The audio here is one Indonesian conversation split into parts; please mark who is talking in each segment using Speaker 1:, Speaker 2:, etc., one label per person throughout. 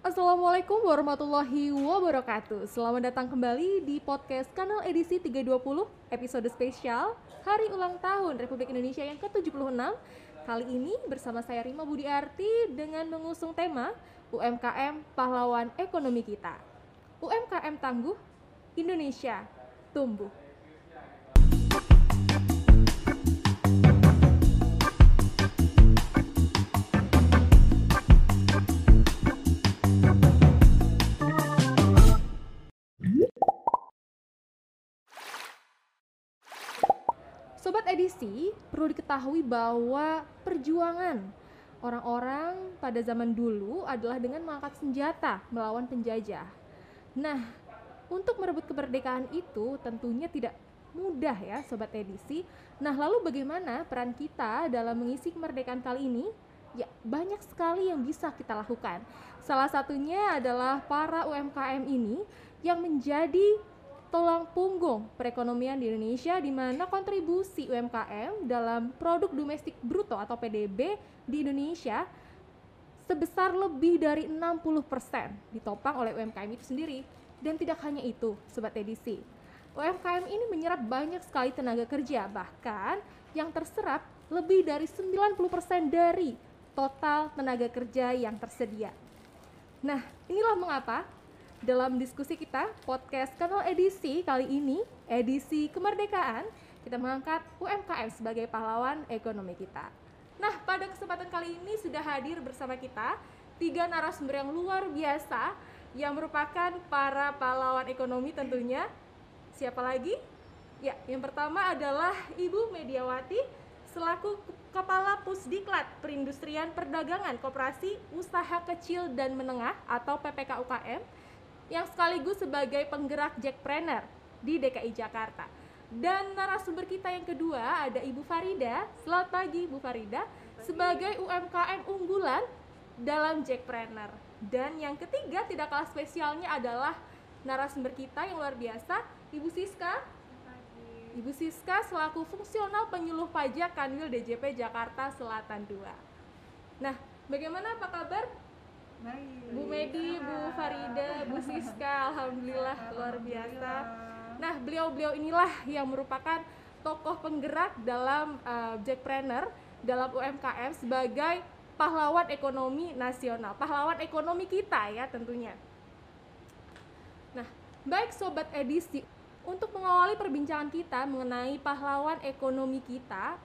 Speaker 1: Assalamualaikum warahmatullahi wabarakatuh. Selamat datang kembali di podcast kanal edisi 320 episode spesial Hari ulang tahun Republik Indonesia yang ke-76 Kali ini bersama saya Rima Budi Arti dengan mengusung tema UMKM Pahlawan Ekonomi Kita. UMKM Tangguh, Indonesia Tumbuh Perlu diketahui bahwa perjuangan orang-orang pada zaman dulu adalah dengan mengangkat senjata melawan penjajah. Nah, untuk merebut kemerdekaan itu tentunya tidak mudah ya sobat edisi. Nah, lalu bagaimana peran kita dalam mengisi kemerdekaan kali ini? Ya, banyak sekali yang bisa kita lakukan. Salah satunya adalah para UMKM ini yang menjadi tulang punggung perekonomian di Indonesia di mana kontribusi UMKM dalam produk domestik bruto atau PDB di Indonesia sebesar lebih dari 60% ditopang oleh UMKM itu sendiri. Dan tidak hanya itu, sobat edisi. UMKM ini menyerap banyak sekali tenaga kerja, bahkan yang terserap lebih dari 90% dari total tenaga kerja yang tersedia. Nah, inilah mengapa dalam diskusi kita podcast kanal edisi kali ini edisi kemerdekaan kita mengangkat UMKM sebagai pahlawan ekonomi kita. Nah pada kesempatan kali ini sudah hadir bersama kita tiga narasumber yang luar biasa yang merupakan para pahlawan ekonomi tentunya. Siapa lagi? Ya, yang pertama adalah Ibu Mediawati selaku Kepala Pusdiklat Perindustrian Perdagangan Koperasi Usaha Kecil dan Menengah atau PPK UKM yang sekaligus sebagai penggerak Jackpreneur di DKI Jakarta. Dan narasumber kita yang kedua ada Ibu Farida. Selamat pagi Ibu Farida sebagai UMKM unggulan dalam Jackpreneur. Dan yang ketiga tidak kalah spesialnya adalah narasumber kita yang luar biasa Ibu Siska. Ibu Siska selaku fungsional penyuluh pajak Kanwil DJP Jakarta Selatan 2. Nah, bagaimana apa kabar
Speaker 2: Baik.
Speaker 1: Bu Medi, Bu Farida, Bu Siska, alhamdulillah luar biasa. Nah, beliau-beliau inilah yang merupakan tokoh penggerak dalam uh, Jackpreneur dalam UMKM sebagai pahlawan ekonomi nasional, pahlawan ekonomi kita ya tentunya. Nah, baik sobat edisi, untuk mengawali perbincangan kita mengenai pahlawan ekonomi kita,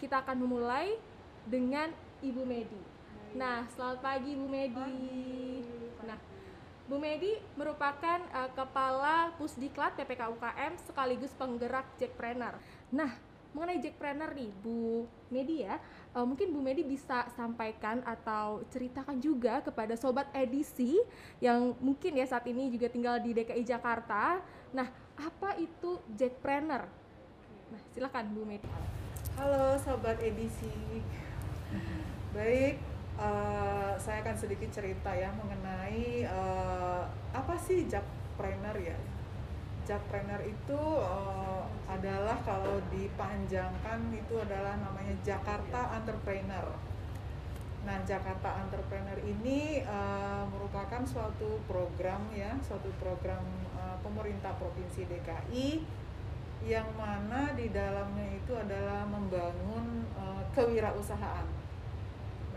Speaker 1: kita akan memulai dengan Ibu Medi. Nah, selamat pagi Bu Medi.
Speaker 2: Pagi.
Speaker 1: Nah, Bu Medi merupakan uh, kepala Pusdiklat PPK UKM sekaligus penggerak Jackpreneur. Nah, mengenai Jackpreneur nih, Bu Medi ya, uh, mungkin Bu Medi bisa sampaikan atau ceritakan juga kepada sobat edisi yang mungkin ya saat ini juga tinggal di DKI Jakarta. Nah, apa itu Jackpreneur? Nah, silakan Bu Medi.
Speaker 2: Halo sobat edisi. Baik, uh, saya akan sedikit cerita ya mengenai uh, apa sih Jackpreneur ya. Jackpreneur itu uh, adalah kalau dipanjangkan itu adalah namanya Jakarta Entrepreneur. Nah, Jakarta Entrepreneur ini uh, merupakan suatu program ya, suatu program uh, pemerintah provinsi DKI yang mana di dalamnya itu adalah membangun uh, kewirausahaan.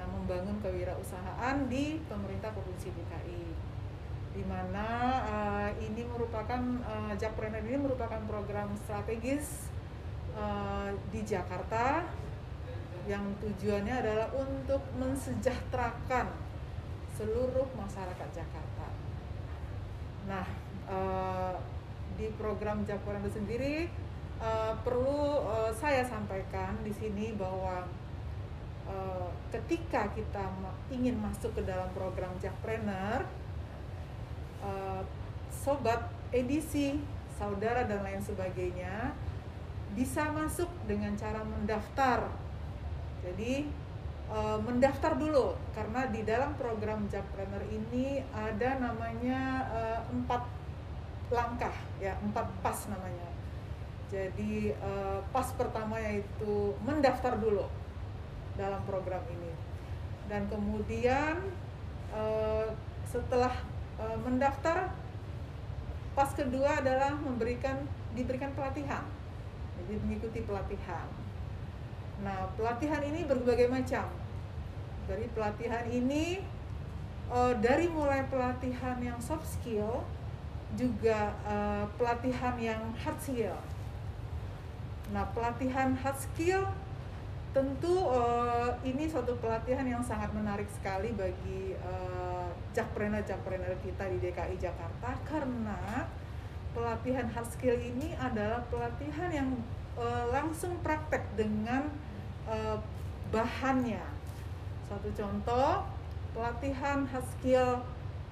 Speaker 2: Membangun kewirausahaan di pemerintah provinsi DKI, di mana uh, ini merupakan uh, Jakpreneur ini merupakan program strategis uh, di Jakarta yang tujuannya adalah untuk mensejahterakan seluruh masyarakat Jakarta. Nah, uh, di program Jakpreneur sendiri uh, perlu uh, saya sampaikan di sini bahwa ketika kita ingin masuk ke dalam program Jakpreneur, uh, sobat edisi, saudara dan lain sebagainya bisa masuk dengan cara mendaftar. Jadi uh, mendaftar dulu karena di dalam program Jakpreneur ini ada namanya uh, empat langkah ya empat pas namanya jadi pas pertama yaitu mendaftar dulu dalam program ini. Dan kemudian uh, setelah uh, mendaftar pas kedua adalah memberikan diberikan pelatihan. Jadi mengikuti pelatihan. Nah pelatihan ini berbagai macam. Dari pelatihan ini uh, dari mulai pelatihan yang soft skill juga uh, pelatihan yang hard skill. Nah pelatihan hard skill tentu uh, ini suatu pelatihan yang sangat menarik sekali bagi uh, jakpreneur-jakpreneur kita di DKI Jakarta karena pelatihan hard skill ini adalah pelatihan yang uh, langsung praktek dengan uh, bahannya. Satu contoh pelatihan hard skill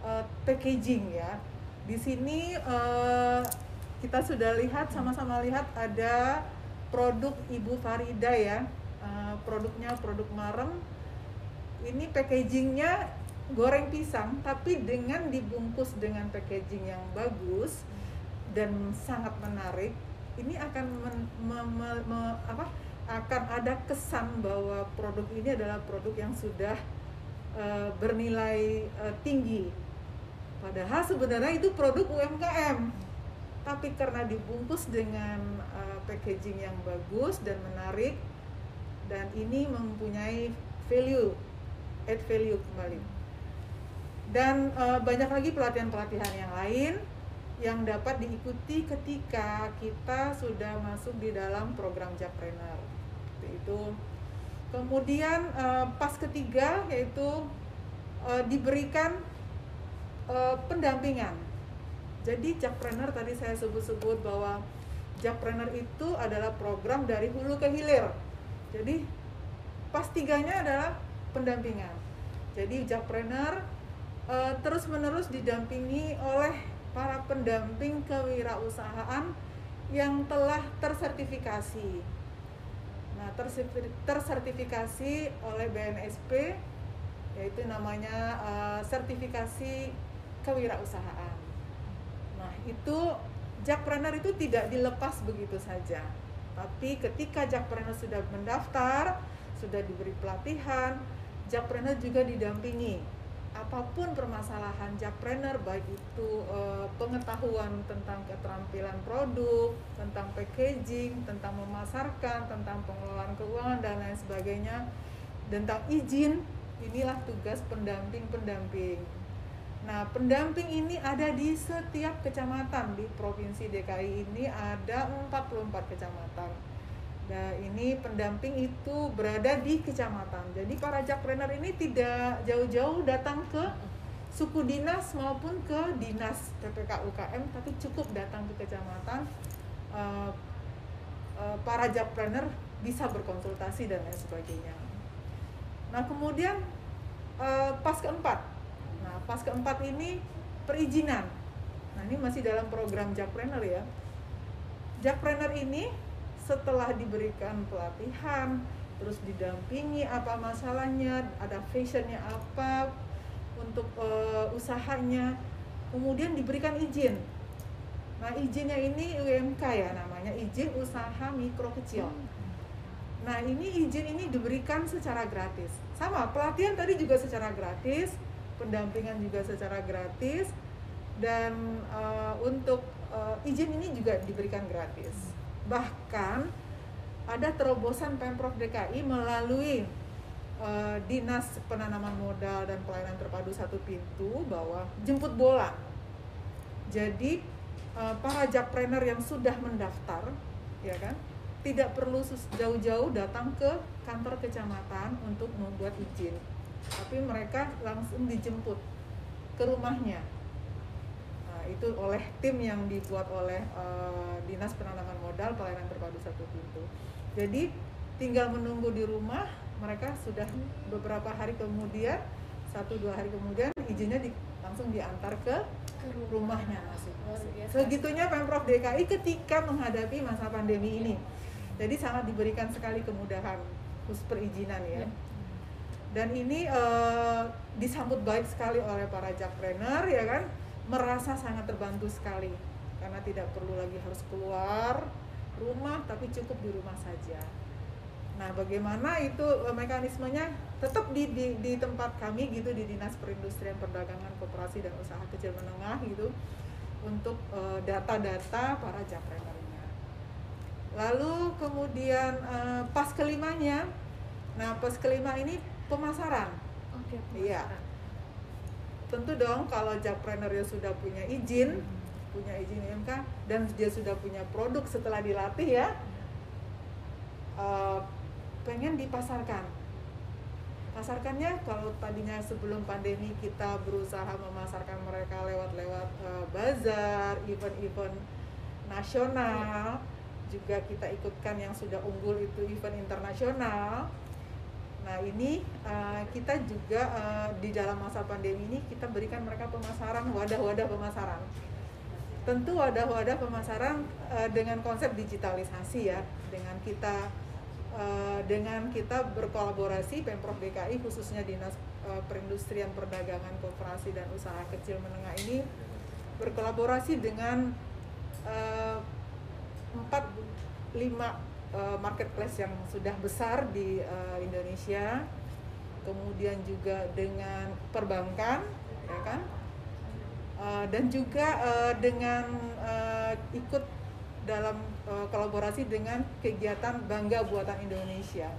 Speaker 2: uh, packaging ya. Di sini uh, kita sudah lihat sama-sama lihat ada produk Ibu Farida ya Eh, produknya produk marem. Ini packagingnya goreng pisang tapi dengan dibungkus dengan packaging yang bagus dan sangat menarik ini akan men, me, me, me, apa akan ada kesan bahwa produk ini adalah produk yang sudah uh, bernilai uh, tinggi. Padahal sebenarnya itu produk UMKM tapi karena dibungkus dengan uh, packaging yang bagus dan menarik dan ini mempunyai value add value kembali. Dan uh, banyak lagi pelatihan-pelatihan yang lain yang dapat diikuti ketika kita sudah masuk di dalam program Jakpreneur itu kemudian uh, pas ketiga yaitu uh, diberikan uh, pendampingan. Jadi Jakpreneur tadi saya sebut-sebut bahwa Jakpreneur itu adalah program dari hulu ke hilir jadi pas tiganya adalah pendampingan. Jadi jakpreneur e, eh, terus menerus didampingi oleh para pendamping kewirausahaan yang telah tersertifikasi. Nah, tersertifikasi oleh BNSP yaitu namanya e, sertifikasi kewirausahaan. Nah, itu jakpreneur itu tidak dilepas begitu saja tapi ketika jakpreneur sudah mendaftar, sudah diberi pelatihan, jakpreneur juga didampingi. Apa pun permasalahan jakpreneur, baik itu e, pengetahuan tentang keterampilan produk, tentang packaging, tentang memasarkan, tentang pengelolaan keuangan dan lain sebagainya, tentang izin, inilah tugas pendamping-pendamping Nah, pendamping ini ada di setiap kecamatan di Provinsi DKI ini ada 44 kecamatan. Nah, ini pendamping itu berada di kecamatan. Jadi para jakpreneur ini tidak jauh-jauh datang ke suku dinas maupun ke dinas PPK UKM, tapi cukup datang ke kecamatan. Uh, uh, para jakpreneur bisa berkonsultasi dan lain sebagainya. Nah, kemudian uh, pas keempat, Nah, pas keempat ini perizinan. Nah, ini masih dalam program Jakpreneur ya. Jakpreneur ini setelah diberikan pelatihan, terus didampingi apa masalahnya, ada fashionnya apa untuk uh, usahanya, kemudian diberikan izin. Nah, izinnya ini UMK ya namanya, izin usaha mikro kecil. Nah, ini izin ini diberikan secara gratis. Sama, pelatihan tadi juga secara gratis, pendampingan juga secara gratis dan uh, untuk uh, izin ini juga diberikan gratis. Bahkan ada terobosan Pemprov DKI melalui uh, Dinas Penanaman Modal dan Pelayanan Terpadu Satu Pintu bahwa jemput bola. Jadi uh, para jakpreneur yang sudah mendaftar, ya kan, tidak perlu jauh-jauh datang ke kantor kecamatan untuk membuat izin tapi mereka langsung dijemput ke rumahnya nah, itu oleh tim yang dibuat oleh uh, dinas penanaman modal pelayanan terpadu satu pintu jadi tinggal menunggu di rumah mereka sudah beberapa hari kemudian satu dua hari kemudian izinnya di, langsung diantar ke rumahnya masing-masing. Segitunya pemprov DKI ketika menghadapi masa pandemi ini. Jadi sangat diberikan sekali kemudahan khusus perizinan ya. Dan ini uh, disambut baik sekali oleh para jakpreneur ya kan? Merasa sangat terbantu sekali. Karena tidak perlu lagi harus keluar rumah tapi cukup di rumah saja. Nah, bagaimana itu eh, mekanismenya? Tetap di, di, di tempat kami gitu di Dinas Perindustrian Perdagangan Koperasi dan Usaha Kecil Menengah gitu untuk eh, data-data para jakprenernya. Lalu kemudian eh, pas kelimanya, nah pas kelima ini pemasaran.
Speaker 1: Oke.
Speaker 2: Iya. Tentu dong kalau jakpreneurnya sudah punya izin, punya izin IMK dan dia sudah punya produk setelah dilatih ya, eh, pengen dipasarkan. Pasarkannya kalau tadinya sebelum pandemi kita berusaha memasarkan mereka lewat-lewat eh, bazar, event-event nasional, juga kita ikutkan yang sudah unggul itu event internasional. Nah ini eh, kita juga eh, di dalam masa pandemi ini kita berikan mereka pemasaran wadah-wadah pemasaran. Tentu wadah-wadah pemasaran eh, dengan konsep digitalisasi ya, dengan kita eh, dengan kita berkolaborasi pemprov DKI khususnya dinas eh, perindustrian perdagangan koperasi dan usaha kecil menengah ini berkolaborasi dengan empat lima eh, marketplace yang sudah besar di eh, Indonesia. Kemudian juga dengan perbankan ya kan? Eh, dan juga eh, dengan eh, ikut dalam eh, kolaborasi dengan kegiatan bangga buatan Indonesia.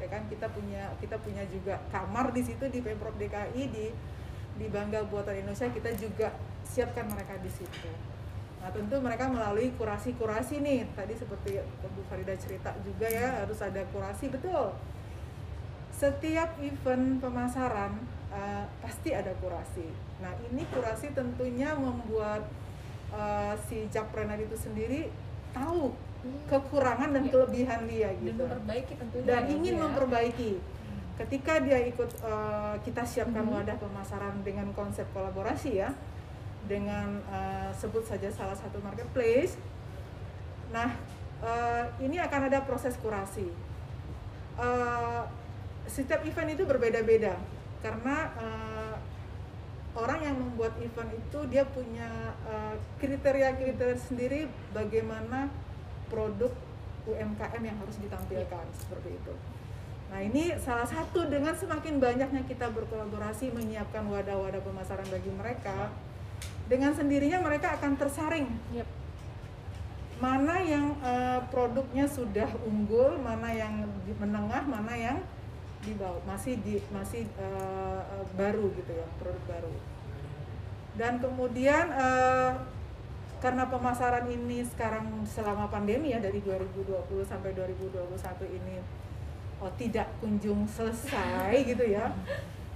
Speaker 2: Ya kan? Kita punya kita punya juga kamar di situ di pemprov DKI di di bangga buatan Indonesia. Kita juga siapkan mereka di situ nah tentu mereka melalui kurasi-kurasi nih tadi seperti Bu Farida cerita juga ya harus ada kurasi betul setiap event pemasaran uh, pasti ada kurasi. Nah ini kurasi tentunya membuat uh, si jakpreneur itu sendiri tahu kekurangan dan
Speaker 1: Iya.
Speaker 2: kelebihan dia
Speaker 1: Dan
Speaker 2: gitu
Speaker 1: memperbaiki tentunya.
Speaker 2: dan
Speaker 1: ya,
Speaker 2: ingin
Speaker 1: ya.
Speaker 2: memperbaiki. Ketika dia ikut uh, kita siapkan
Speaker 1: Mhm.
Speaker 2: wadah pemasaran dengan konsep kolaborasi ya, dengan uh, sebut saja salah satu marketplace. Nah uh, ini akan ada proses kurasi. Uh, setiap event itu berbeda-beda karena uh, orang yang membuat event itu dia punya uh, kriteria-kriteria sendiri bagaimana produk UMKM yang harus ditampilkan seperti itu. Nah ini salah satu dengan semakin banyaknya kita berkolaborasi menyiapkan wadah-wadah pemasaran bagi mereka, dengan sendirinya mereka akan tersaring
Speaker 1: Yep.
Speaker 2: mana yang eh, produknya sudah unggul, mana yang menengah, mana yang di bawah masih di masih eh, eh, baru gitu ya produk baru. Dan kemudian eh, karena pemasaran ini sekarang selama pandemi ya dari 2020 sampai 2021 ini oh tidak kunjung selesai gitu ya.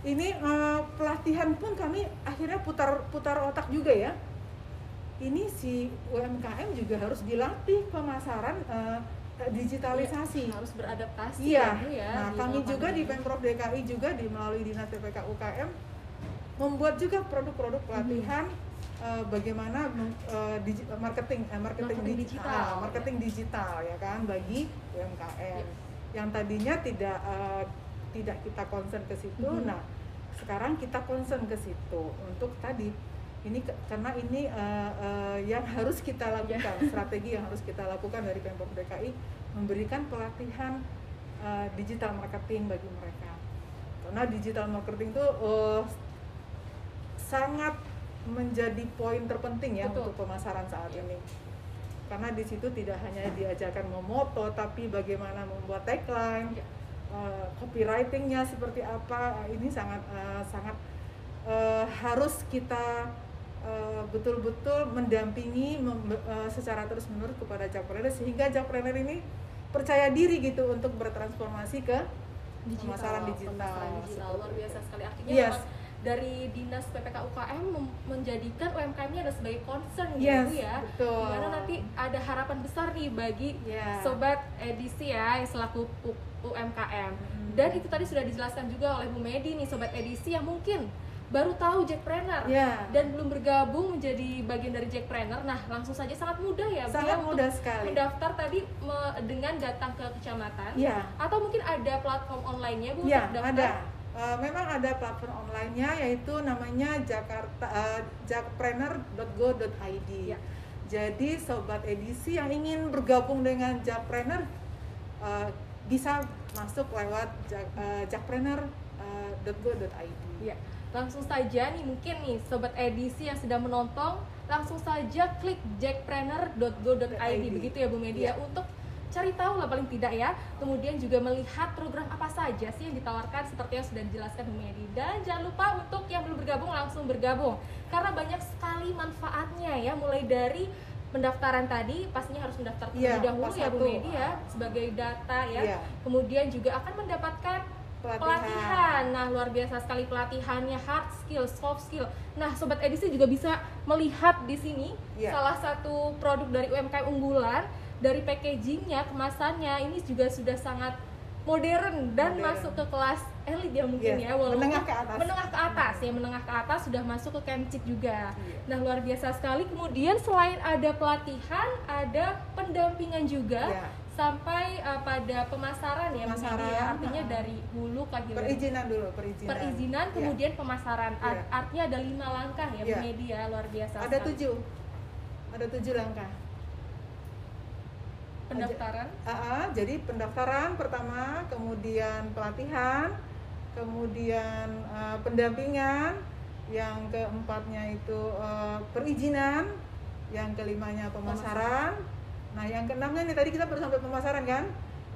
Speaker 2: Ini eh, pelatihan pun kami akhirnya putar putar otak juga ya ini si UMKM juga harus dilatih pemasaran eh, digitalisasi.
Speaker 1: harus beradaptasi
Speaker 2: Iya.
Speaker 1: ya, ya
Speaker 2: nah,
Speaker 1: di
Speaker 2: kami juga di. Pemprov DKI juga di melalui Dinas PPK UKM membuat juga produk-produk pelatihan eh, bagaimana meng- eh, digi- marketing eh, marketing,
Speaker 1: Marketing
Speaker 2: digital,
Speaker 1: digital,
Speaker 2: ah, marketing digital ya kan bagi UMKM
Speaker 1: Iya.
Speaker 2: yang tadinya tidak eh, tidak kita concern ke situ.
Speaker 1: Mhm.
Speaker 2: Nah, sekarang kita concern ke situ untuk tadi ini ke- karena ini eh, eh, yang harus kita lakukan strategi yang harus kita lakukan dari pemprov DKI memberikan pelatihan eh, digital marketing bagi mereka karena digital marketing itu eh, sangat menjadi poin terpenting ya
Speaker 1: Betul.
Speaker 2: untuk pemasaran saat
Speaker 1: Iya.
Speaker 2: ini karena di situ tidak hanya diajarkan memoto tapi bagaimana membuat tagline
Speaker 1: Iya.
Speaker 2: Eh, copywritingnya seperti apa eh, ini sangat eh, sangat eh, harus kita betul-betul mendampingi mem- eh, secara terus menerus kepada jakpreneur sehingga jakpreneur ini percaya diri gitu untuk bertransformasi ke pemasaran digital.
Speaker 1: pemasaran digital luar biasa sekali artinya
Speaker 2: Yes.
Speaker 1: dari dinas PPK UKM menjadikan UMKM-nya ada sebagai concern gitu
Speaker 2: Yes,
Speaker 1: ya
Speaker 2: betul.
Speaker 1: di mana nanti ada harapan besar nih bagi
Speaker 2: Ya.
Speaker 1: sobat edisi ya selaku UMKM
Speaker 2: Mhm.
Speaker 1: dan itu tadi sudah dijelaskan juga oleh Bu Medi nih sobat edisi yang mungkin baru tahu Jackpreneur
Speaker 2: Ya.
Speaker 1: dan belum bergabung menjadi bagian dari Jackpreneur nah langsung saja sangat mudah ya Bu,
Speaker 2: sangat
Speaker 1: ya, untuk
Speaker 2: mudah sekali.
Speaker 1: mendaftar tadi me- dengan datang ke kecamatan
Speaker 2: Ya.
Speaker 1: atau mungkin ada platform online-nya Bu
Speaker 2: Ya,
Speaker 1: untuk daftar?
Speaker 2: ada. Eh, memang ada platform online-nya yaitu namanya Jakarta eh, jakpreneur.go.id.
Speaker 1: Ya.
Speaker 2: Jadi sobat edisi yang ingin bergabung dengan Jakpreneur eh, bisa masuk lewat jak, uh, jakpreneur.go.id.
Speaker 1: Ya, langsung saja nih mungkin nih sobat edisi yang sedang menonton langsung saja klik jackpreneur.go.id begitu ya Bu Media ya. untuk cari tahu lah paling tidak ya. Kemudian juga melihat program apa saja sih yang ditawarkan seperti yang sudah dijelaskan Bu Medi. Dan jangan lupa untuk yang belum bergabung langsung bergabung. Karena banyak sekali manfaatnya ya mulai dari pendaftaran tadi pastinya harus mendaftar terlebih ya, dahulu ya Bu Medi ya sebagai data ya. ya kemudian juga akan mendapatkan pelatihan. pelatihan. Nah, luar biasa sekali pelatihannya hard skill, soft skill. Nah, sobat edisi juga bisa melihat di sini yeah. salah satu produk dari UMKM unggulan dari packagingnya, kemasannya ini juga sudah sangat modern dan modern. masuk ke kelas elit ya mungkin yeah. ya
Speaker 2: walaupun menengah ke atas
Speaker 1: menengah ke atas ya menengah ke atas sudah masuk ke Kemcik juga yeah. nah luar biasa sekali kemudian selain ada pelatihan ada pendampingan juga yeah sampai uh, pada pemasaran ya pemasaran ya artinya uh, dari hulu ke hilir
Speaker 2: perizinan dulu perizinan
Speaker 1: perizinan iya. kemudian yeah. pemasaran Art, yeah. artinya ada lima langkah ya yeah. media luar biasa
Speaker 2: ada sekali. tujuh ada tujuh langkah
Speaker 1: pendaftaran
Speaker 2: uh, uh, jadi pendaftaran pertama kemudian pelatihan kemudian uh, pendampingan yang keempatnya itu uh, perizinan yang kelimanya pemasaran, Nah, yang keenamnya nih tadi kita baru sampai pemasaran kan?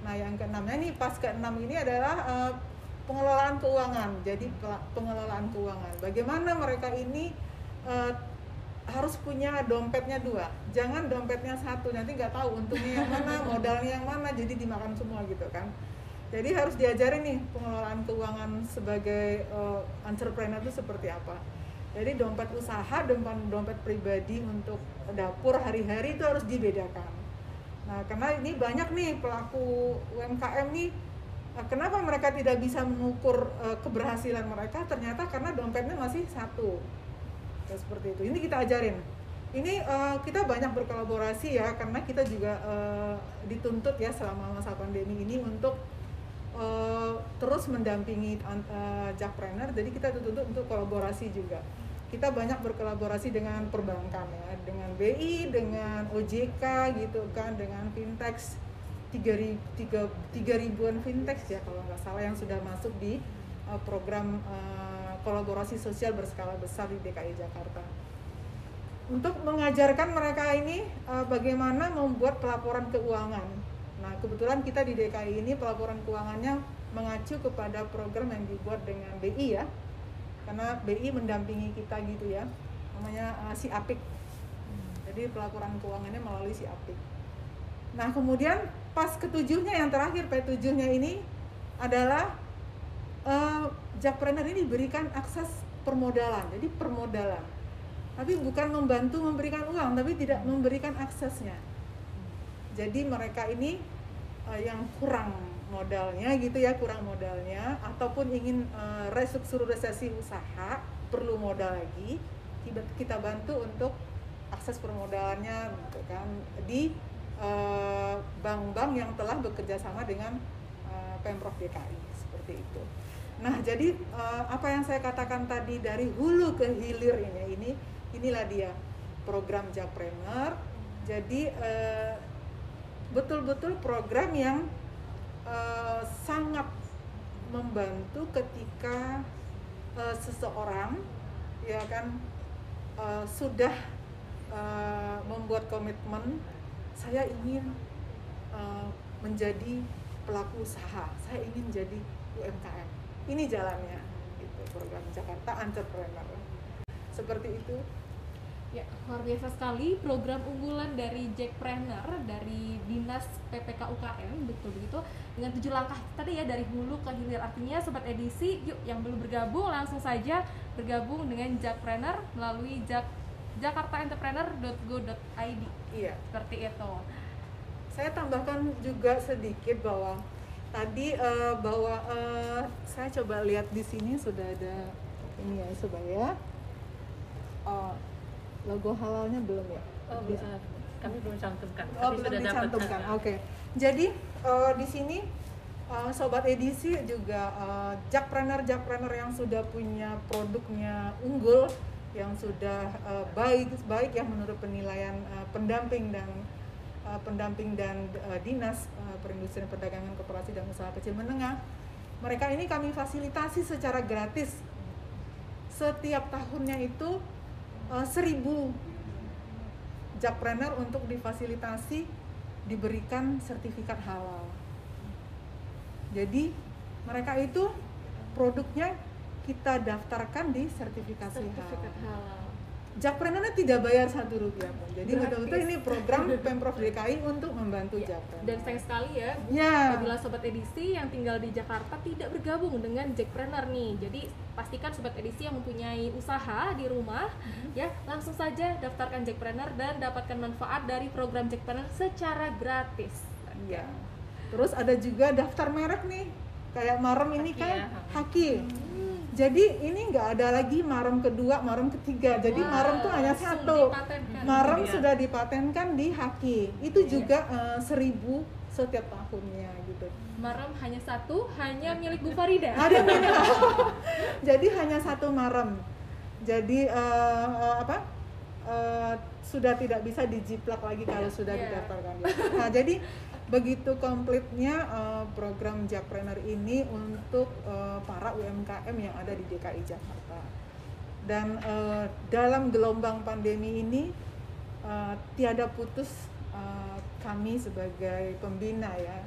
Speaker 2: Nah, yang keenamnya nih pas keenam ini adalah uh, pengelolaan keuangan. Jadi pengelolaan keuangan. Bagaimana mereka ini uh, harus punya dompetnya dua. Jangan dompetnya satu. Nanti nggak tahu untungnya yang mana, modalnya yang mana. Jadi dimakan semua gitu kan. Jadi harus diajarin nih pengelolaan keuangan sebagai uh, entrepreneur itu seperti apa. Jadi dompet usaha, dompet dompet pribadi untuk dapur hari-hari itu harus dibedakan Nah, karena ini banyak nih pelaku UMKM nih eh, kenapa mereka tidak bisa mengukur uh, keberhasilan mereka? Ternyata karena dompetnya masih satu. Ya, seperti itu. Ini kita ajarin. Ini uh, kita banyak berkolaborasi ya karena kita juga uh, dituntut ya selama masa pandemi ini untuk uh, terus mendampingi uh, jakpreneur. Jadi kita dituntut untuk kolaborasi juga kita banyak berkolaborasi dengan perbankan ya, dengan BI, dengan OJK gitu kan, dengan fintech tiga, tiga, tiga ribuan fintech ya kalau nggak salah yang sudah masuk di uh, program uh, kolaborasi sosial berskala besar di DKI Jakarta. Untuk mengajarkan mereka ini uh, bagaimana membuat pelaporan keuangan. Nah kebetulan kita di DKI ini pelaporan keuangannya mengacu kepada program yang dibuat dengan BI ya, karena BI mendampingi kita gitu ya namanya uh, si Apik jadi pelaporan keuangannya melalui si Apik nah kemudian pas ketujuhnya yang terakhir P7 nya ini adalah uh, Jakpreneur ini diberikan akses permodalan jadi permodalan tapi bukan membantu memberikan uang tapi tidak memberikan aksesnya jadi mereka ini uh, yang kurang modalnya gitu ya kurang modalnya ataupun ingin uh, restrukturisasi usaha perlu modal lagi kita bantu untuk akses permodalannya gitu kan di eh, bank-bank uh, yang telah bekerja sama dengan uh, pemprov DKI seperti itu. Nah jadi uh, apa yang saya katakan tadi dari hulu ke hilir ini ini inilah dia program Jakpreneur. Jadi betul-betul program yang uh, sangat membantu ketika uh, seseorang ya kan uh, sudah uh, membuat komitmen saya ingin uh, menjadi pelaku usaha saya ingin jadi UMKM ini jalannya itu program Jakarta Entrepreneur. Seperti itu.
Speaker 1: Ya, luar biasa sekali. Program unggulan dari Jackpreneur dari Dinas PPK UKM betul begitu. Dengan tujuh langkah tadi ya dari hulu ke hilir. Artinya sobat edisi yuk yang belum bergabung langsung saja bergabung dengan Jackpreneur melalui Jak jakartaentrepreneur.go.id.
Speaker 2: Iya,
Speaker 1: seperti itu.
Speaker 2: Saya tambahkan juga sedikit bahwa tadi uh, bahwa uh, saya coba lihat di sini sudah ada ini ya sobat ya. Uh, logo halalnya belum ya?
Speaker 1: Oh, bisa. Kami belum cantumkan.
Speaker 2: Oh, belum sudah dicantumkan. Oke. Okay. Jadi uh, di sini uh, sobat edisi juga uh, jakpreneur jakpreneur yang sudah punya produknya unggul yang sudah uh, baik baik yang menurut penilaian uh, pendamping dan uh, pendamping dan uh, dinas uh, perindustrian perdagangan koperasi dan usaha kecil menengah mereka ini kami fasilitasi secara gratis. Setiap tahunnya itu uh, seribu jakpreneur untuk difasilitasi diberikan sertifikat halal. Jadi mereka itu produknya kita daftarkan di sertifikasi
Speaker 1: sertifikat
Speaker 2: halal.
Speaker 1: halal
Speaker 2: Jakpreneur tidak bayar satu rupiah pun. Jadi betul-betul ini program pemprov DKI untuk membantu
Speaker 1: Ya,
Speaker 2: Jakpreneur.
Speaker 1: dan sayang sekali ya
Speaker 2: Ya.
Speaker 1: apabila sobat edisi yang tinggal di Jakarta tidak bergabung dengan Jackpreneur nih jadi pastikan sobat edisi yang mempunyai usaha di rumah
Speaker 2: Mhm.
Speaker 1: ya langsung saja daftarkan Jackpreneur dan dapatkan manfaat dari program Jackpreneur secara gratis
Speaker 2: Iya. Terus ada juga daftar merek nih. Kayak Marem ini
Speaker 3: Haki
Speaker 2: kan
Speaker 3: ya.
Speaker 2: Haki.
Speaker 1: Hmm.
Speaker 2: Jadi ini nggak ada lagi Marem kedua, Marem ketiga. Jadi
Speaker 1: Wah,
Speaker 2: Marem tuh hanya satu. Marem
Speaker 3: Iya.
Speaker 2: sudah dipatenkan di Haki. Itu
Speaker 1: Iya.
Speaker 2: juga eh, seribu setiap tahunnya gitu.
Speaker 1: Marem hanya satu hanya milik Bu Farida
Speaker 2: Ada minimal. Jadi hanya satu marem. Jadi eh, eh, apa? Eh, sudah tidak bisa dijiplak lagi kalau sudah
Speaker 1: Iya.
Speaker 2: didaftarkan. Nah, jadi begitu komplitnya eh, program Jakpreneur ini untuk eh, para UMKM yang ada di DKI Jakarta. Dan eh, dalam gelombang pandemi ini eh, tiada putus eh, kami sebagai pembina ya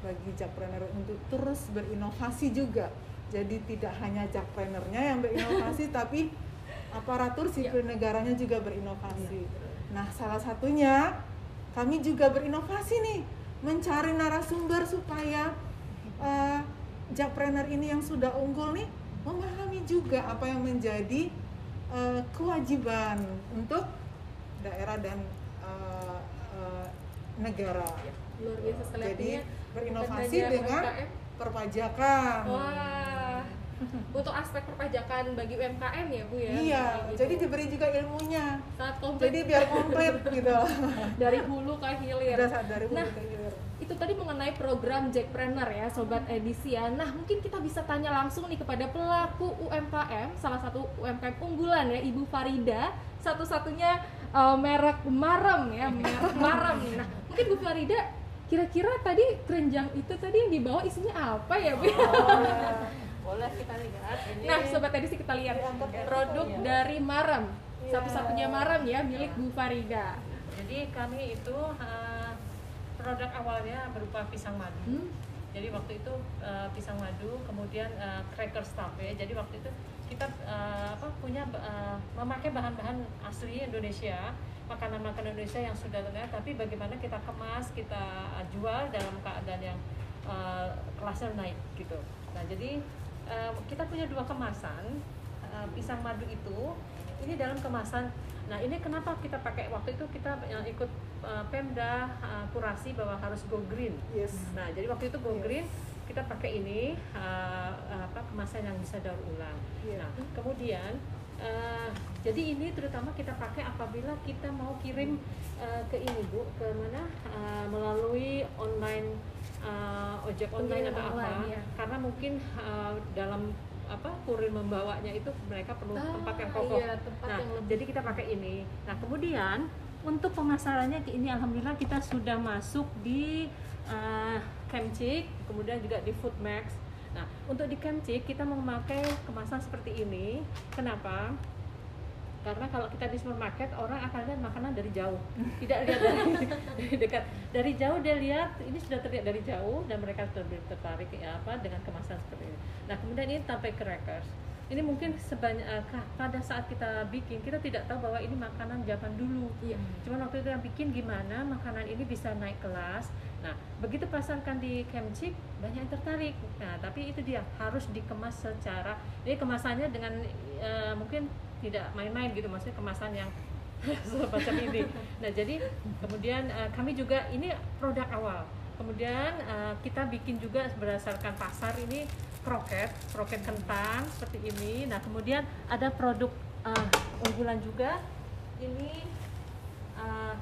Speaker 2: bagi Jakpreneur untuk terus berinovasi juga. Jadi tidak hanya Jakpreneurnya yang berinovasi tapi aparatur sipil negaranya juga berinovasi. Nah, salah satunya kami juga berinovasi nih mencari narasumber supaya eh, Jakpreneur ini yang sudah unggul nih memahami juga apa yang menjadi eh, kewajiban untuk daerah dan eh, eh, negara.
Speaker 1: luar biasa sekali
Speaker 2: Jadi berinovasi dengan perpajakan.
Speaker 1: wah untuk aspek perpajakan bagi UMKM ya Bu ya
Speaker 2: Iya,
Speaker 1: Gitu.
Speaker 2: jadi diberi juga ilmunya.
Speaker 1: sangat komplit
Speaker 2: Jadi biar komplit gitu.
Speaker 1: dari hulu ke hilir
Speaker 2: Udah dari hulu
Speaker 1: Nah,
Speaker 2: ke hilir.
Speaker 1: itu tadi mengenai program Jackpreneur ya Sobat Edisi ya Nah mungkin kita bisa tanya langsung nih kepada pelaku UMKM Salah satu UMKM unggulan ya Ibu Farida Satu-satunya eh, merek Marem ya Merek Marem nih Nah mungkin Bu Farida kira-kira tadi kerenjang itu tadi yang dibawa isinya apa ya Bu?
Speaker 3: Boleh kita lihat. Ini
Speaker 1: Nah Sobat Edisi kita lihat. Produk dari Marem Satu-satunya Marem ya milik Bu Farida.
Speaker 3: Jadi kami itu eh, produk awalnya berupa pisang madu.
Speaker 1: Hmm,
Speaker 3: jadi waktu itu eh, pisang madu kemudian eh, cracker stuff ya. Jadi waktu itu kita apa punya memakai bahan-bahan asli Indonesia makanan-makanan Indonesia yang sudah terkenal tapi bagaimana kita kemas kita jual dalam keadaan yang eh, kelasnya naik gitu. Nah jadi eh, kita punya dua kemasan eh, pisang madu itu ini dalam kemasan nah ini kenapa kita pakai waktu itu kita eh, ikut eh, Pemda eh, kurasi bahwa harus go green
Speaker 2: Yes.
Speaker 3: Nah, jadi waktu itu Go
Speaker 2: Yes.
Speaker 3: Green kita pakai ini uh, apa kemasan yang bisa daur ulang.
Speaker 2: Iya.
Speaker 3: Nah, kemudian uh, jadi ini terutama kita pakai apabila kita mau kirim uh, ke ini Bu, ke mana Uh, melalui online uh, ojek online atau apa.
Speaker 1: online, ya.
Speaker 3: Karena mungkin uh, dalam apa kurir membawanya itu mereka perlu
Speaker 1: Ah,
Speaker 3: tempat yang kokoh.
Speaker 1: iya, tempat
Speaker 3: nah,
Speaker 1: yang lebih.
Speaker 3: jadi kita pakai ini. Nah, kemudian untuk pemasarannya ini alhamdulillah kita sudah masuk di uh, Kemcik, kemudian juga di Foodmax. Nah, untuk di Kemcik kita memakai kemasan seperti ini. Kenapa? Karena kalau kita di supermarket orang akan lihat makanan dari jauh, tidak lihat dari, dari dekat. Dari jauh dia lihat ini sudah terlihat dari jauh dan mereka tertarik ya, apa dengan kemasan seperti ini. Nah kemudian ini tape crackers. Ini mungkin sebanyak ka- pada saat kita bikin kita tidak tahu bahwa ini makanan zaman dulu.
Speaker 1: Iya
Speaker 3: Cuman waktu itu yang bikin gimana makanan ini bisa naik kelas. Nah, begitu pasarkan di Kemcik banyak yang tertarik. Nah, tapi itu dia harus dikemas secara ini kemasannya dengan eh, mungkin tidak main-main gitu maksudnya kemasan yang semacam ini. Nah, jadi kemudian eh, kami juga ini produk awal. Kemudian eh, kita bikin juga berdasarkan pasar ini kroket, kroket kentang seperti ini. Nah, kemudian ada produk eh, unggulan juga ini eh,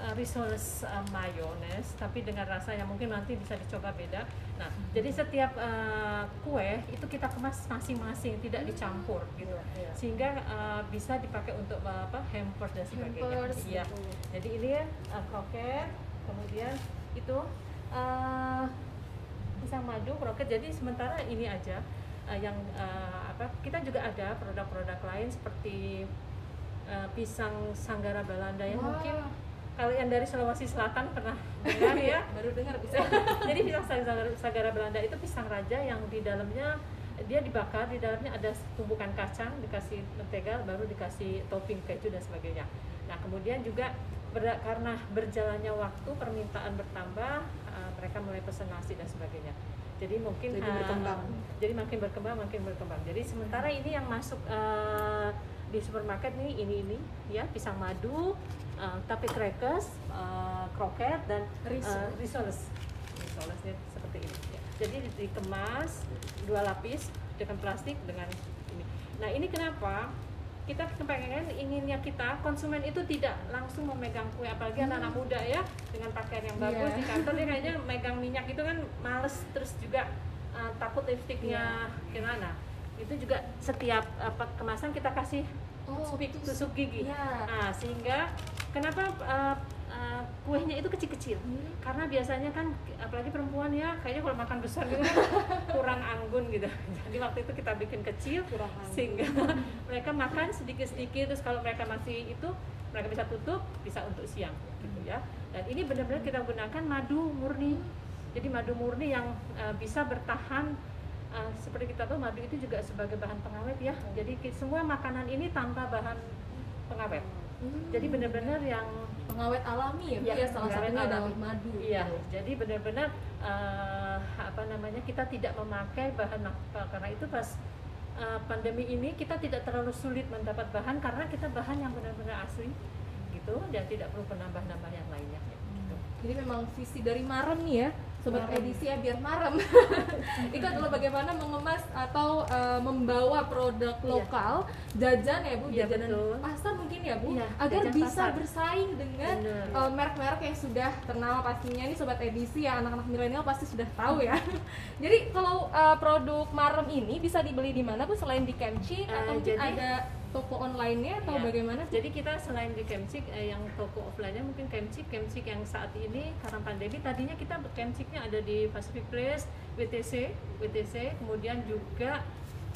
Speaker 3: uh, risoles uh, mayonnaise tapi dengan rasa yang mungkin nanti bisa dicoba beda. Nah, jadi setiap uh, kue itu kita kemas masing-masing, tidak dicampur gitu.
Speaker 2: Iya, iya.
Speaker 3: Sehingga uh, bisa dipakai untuk uh, apa? hampers dan sebagainya.
Speaker 1: Hampers,
Speaker 3: Iya.
Speaker 1: betul.
Speaker 3: Jadi ini ya uh, kroket, kemudian itu uh, pisang madu, kroket. Jadi sementara ini aja uh, yang uh, apa? Kita juga ada produk-produk lain seperti uh, pisang sanggara Belanda yang
Speaker 1: Wah.
Speaker 3: mungkin kalau yang dari Sulawesi Selatan pernah dengar ya.
Speaker 1: baru dengar bisa
Speaker 3: Jadi pisang sanggara, sanggara Belanda itu pisang raja yang di dalamnya dia dibakar, di dalamnya ada tumpukan kacang, dikasih mentega, baru dikasih topping keju dan sebagainya. Nah kemudian juga ber- karena berjalannya waktu permintaan bertambah, uh, mereka mulai pesan nasi dan sebagainya. Jadi mungkin
Speaker 2: Jadi
Speaker 3: uh,
Speaker 2: berkembang.
Speaker 3: jadi makin berkembang, makin berkembang. Jadi sementara ini yang masuk uh, di supermarket nih ini ini ya pisang madu, uh, tapi crackers, uh, kroket dan uh, risoles. Risolesnya seperti ini. Ya. Jadi di- dikemas dua lapis dengan plastik dengan ini. Nah ini kenapa? Kita kepengen inginnya kita konsumen itu tidak langsung memegang kue apalagi anak-anak muda ya dengan pakaian yang bagus
Speaker 1: Iya.
Speaker 3: di kantor dia kayaknya megang minyak itu kan males terus juga uh, takut lipstiknya gimana itu juga setiap apa kemasan kita kasih
Speaker 1: Oh, tusuk.
Speaker 3: tusuk gigi
Speaker 1: Iya.
Speaker 3: nah sehingga kenapa uh, uh, kuenya itu kecil-kecil
Speaker 1: Hmm.
Speaker 3: karena biasanya kan apalagi perempuan ya kayaknya kalau makan besar gitu kan kurang anggun gitu jadi waktu itu kita bikin kecil
Speaker 2: Kurang anggun.
Speaker 3: sehingga mereka makan sedikit-sedikit terus kalau mereka masih itu mereka bisa tutup bisa untuk siang gitu ya dan ini benar-benar kita gunakan madu murni jadi madu murni yang uh, bisa bertahan uh, seperti kita tahu madu itu juga sebagai bahan pengawet ya jadi ki- semua makanan ini tanpa bahan pengawet
Speaker 1: Hmm.
Speaker 3: jadi benar-benar yang
Speaker 1: pengawet alami ya,
Speaker 3: Iya,
Speaker 1: ya salah satunya adalah madu
Speaker 3: Iya,
Speaker 1: gitu.
Speaker 3: jadi benar-benar eh, apa namanya kita tidak memakai bahan apa karena itu pas eh, pandemi ini kita tidak terlalu sulit mendapat bahan karena kita bahan yang benar-benar asli gitu dan tidak perlu penambah-nambah yang lainnya. Gitu.
Speaker 1: Jadi memang visi dari Marem nih ya, sobat
Speaker 3: Marem.
Speaker 1: edisi ya biar Marem. itu adalah bagaimana mengemas atau uh, membawa produk
Speaker 3: Iya.
Speaker 1: lokal jajan ya Bu,
Speaker 3: Iya,
Speaker 1: jajanan
Speaker 3: betul.
Speaker 1: pasar mungkin ya Bu,
Speaker 3: Iya,
Speaker 1: agar bisa
Speaker 3: pasar.
Speaker 1: bersaing dengan uh, merek-merek yang sudah terkenal pastinya nih sobat edisi ya anak-anak milenial pasti sudah tahu ya. Jadi kalau uh, produk Marem ini bisa dibeli di mana Bu selain di Kemchi
Speaker 3: Eh,
Speaker 1: atau mungkin
Speaker 3: jadi-
Speaker 1: ada toko online-nya atau
Speaker 3: Iya.
Speaker 1: bagaimana?
Speaker 3: Jadi kita selain di Kemcik eh, yang toko offline-nya mungkin Kemcik, Kemcik yang saat ini karena pandemi tadinya kita Kemciknya ada di Pacific Place, WTC, WTC, kemudian juga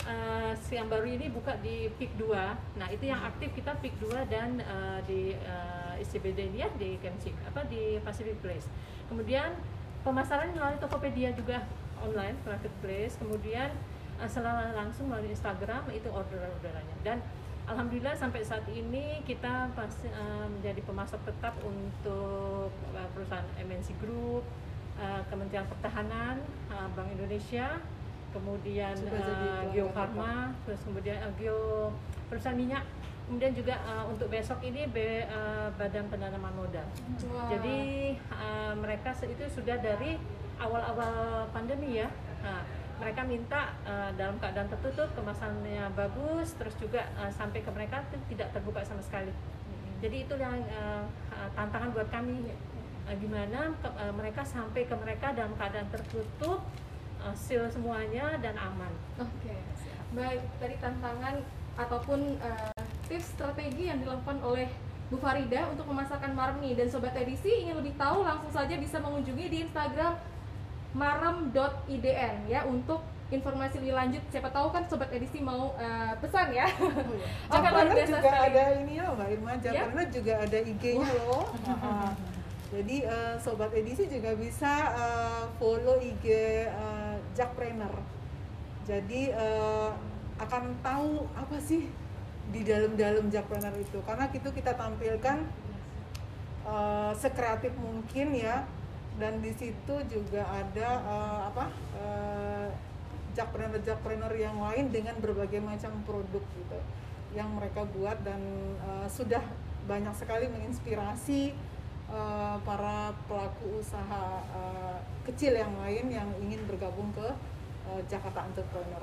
Speaker 3: eh, yang baru ini buka di PIK 2. Nah, itu yang aktif kita PIK 2 dan eh, di eh, ICBD ya di Kemcik, apa di Pacific Place. Kemudian pemasaran melalui Tokopedia juga online marketplace, kemudian eh, secara langsung melalui Instagram itu order-orderannya dan Alhamdulillah sampai saat ini kita pasti eh, menjadi pemasok tetap untuk eh, perusahaan MNC Group, eh, Kementerian Pertahanan, eh, Bank Indonesia, kemudian
Speaker 2: pelanggan
Speaker 3: Geo Farma, terus kemudian eh, Geo perusahaan minyak, kemudian juga eh, untuk besok ini B- eh, Badan Penanaman Modal.
Speaker 1: Wah.
Speaker 3: Jadi uh, mereka itu sudah dari awal-awal pandemi ya. Nah, mereka minta uh, dalam keadaan tertutup, kemasannya bagus, terus juga uh, sampai ke mereka itu tidak terbuka sama sekali. Jadi itu yang uh, uh, tantangan buat kami. Uh, gimana ke- uh, mereka sampai ke mereka dalam keadaan tertutup, uh, seal semuanya dan aman.
Speaker 1: Oke, baik dari tantangan ataupun eh, tips strategi yang dilakukan oleh Bu Farida untuk memasarkan Marmi dan Sobat Edisi ingin lebih tahu langsung saja bisa mengunjungi di Instagram marem.idn ya untuk informasi lebih lanjut siapa tahu kan Sobat Edisi mau eh, pesan ya luar
Speaker 2: Jackpreneur
Speaker 1: biasa
Speaker 2: juga
Speaker 1: sekali.
Speaker 2: ada ini ya Mbak Irma, Jackpreneur juga ada IG-nya loh. Ah, Jadi eh, sobat edisi juga bisa eh, follow IG Jackpreneur. Jadi eh, akan tahu apa sih di dalam-dalam Jackpreneur itu. Karena itu kita tampilkan eh, sekreatif mungkin ya. Dan di situ juga ada eh, apa? eh, Jackpreneur-Jackpreneur yang lain dengan berbagai macam produk gitu yang mereka buat dan eh, sudah banyak sekali menginspirasi eh, para pelaku usaha eh, kecil yang lain yang ingin bergabung ke eh, Jakarta Entrepreneur.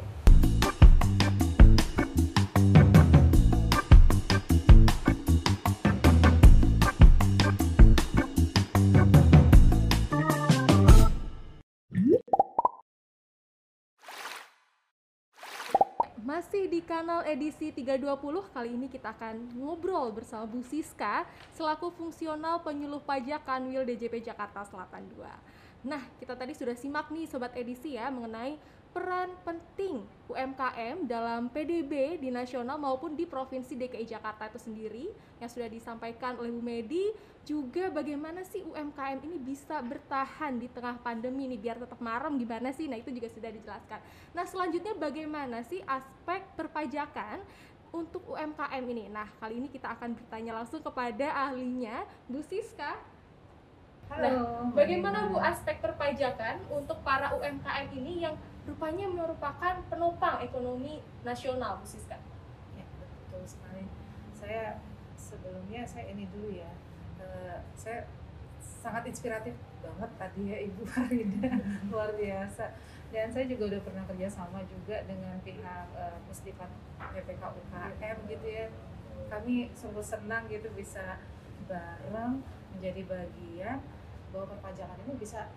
Speaker 1: Di kanal edisi 320. Kali ini kita akan ngobrol bersama Bu Siska selaku fungsional penyuluh pajak Kanwil DJP Jakarta Selatan 2. Nah, kita tadi sudah simak nih sobat edisi ya mengenai peran penting UMKM dalam PDB di nasional maupun di Provinsi DKI Jakarta itu sendiri yang sudah disampaikan oleh Bu Medi juga bagaimana sih UMKM ini bisa bertahan di tengah pandemi ini biar tetap marem gimana sih? Nah itu juga sudah dijelaskan. Nah selanjutnya bagaimana sih aspek perpajakan untuk UMKM ini? Nah kali ini kita akan bertanya langsung kepada ahlinya Bu Siska. Nah, bagaimana Bu aspek perpajakan untuk para UMKM ini yang rupanya merupakan penopang ekonomi nasional Bu Siska?
Speaker 4: Ya, betul sekali. Saya sebelumnya saya ini dulu ya. Uh, saya sangat inspiratif banget tadi ya Ibu Farida luar biasa dan saya juga udah pernah kerja sama juga dengan pihak uh, Pusdipan PPK UKM gitu ya kami sungguh senang gitu bisa bareng menjadi bagian bahwa perpajakan ini bisa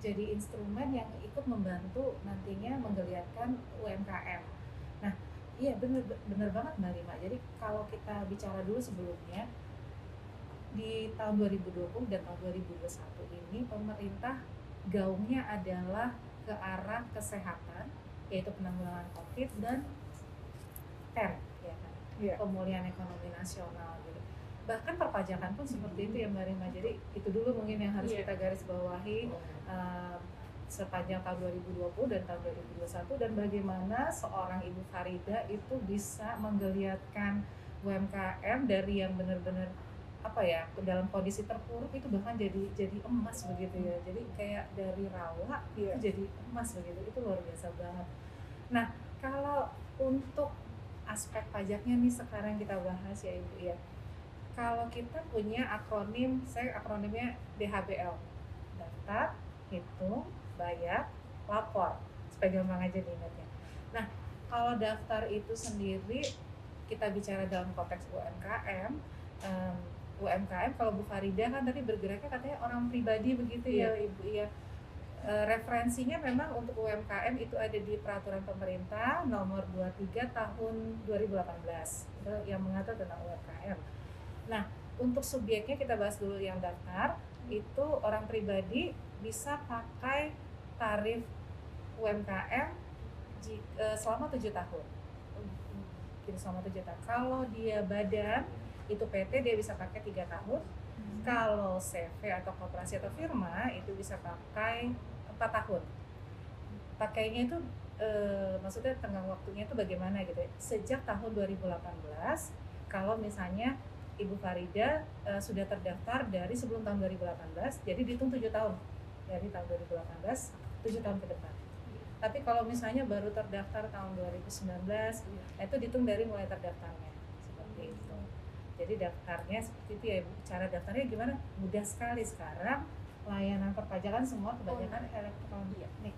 Speaker 4: jadi instrumen yang ikut membantu nantinya menggeliatkan UMKM. Nah, iya bener bener banget Mbak Rima. Jadi kalau kita bicara dulu sebelumnya di tahun 2020 dan tahun 2021 ini pemerintah gaungnya adalah ke arah kesehatan yaitu penanggulangan COVID dan TER ya kan?
Speaker 2: Iya.
Speaker 4: pemulihan ekonomi nasional gitu bahkan perpajakan pun seperti itu ya Mbak Rima. Jadi itu dulu mungkin yang harus
Speaker 1: Iya.
Speaker 4: kita garis bawahi uh, sepanjang tahun 2020 dan tahun 2021 dan bagaimana seorang Ibu Farida itu bisa menggeliatkan UMKM dari yang benar-benar apa ya dalam kondisi terpuruk itu bahkan jadi jadi emas begitu ya. Jadi kayak dari rawa itu
Speaker 2: Iya.
Speaker 4: jadi emas begitu. Itu luar biasa banget. Nah kalau untuk aspek pajaknya nih sekarang kita bahas ya ibu ya kalau kita punya akronim saya akronimnya DHBL daftar hitung bayar lapor. Supaya gampang aja diingatnya nah kalau daftar itu sendiri kita bicara dalam konteks UMKM em, UMKM kalau Bu Farida kan tadi bergeraknya katanya orang pribadi begitu ya Ibu ya Eh, referensinya memang untuk UMKM itu ada di peraturan pemerintah nomor 23 tahun 2018 itu yang mengatur tentang UMKM. Nah, untuk subjeknya kita bahas dulu yang daftar itu orang pribadi bisa pakai tarif UMKM eh, selama tujuh tahun. Jadi selama tujuh tahun. Kalau dia badan itu PT dia bisa pakai tiga tahun. Kalau CV atau koperasi atau firma itu bisa pakai empat tahun. Pakainya itu eh, maksudnya tenggang waktunya itu bagaimana gitu ya. Sejak tahun 2018 kalau misalnya Ibu Farida eh, sudah terdaftar dari sebelum tahun 2018, jadi dihitung tujuh tahun dari tahun 2018 tujuh tahun ke depan. Tapi kalau misalnya baru terdaftar tahun 2019, nah itu dihitung dari mulai terdaftarnya seperti itu. Jadi daftarnya seperti itu ya, Ibu. Cara daftarnya gimana? Mudah sekali sekarang. Layanan perpajakan semua kebanyakan elektronik.
Speaker 3: Iya,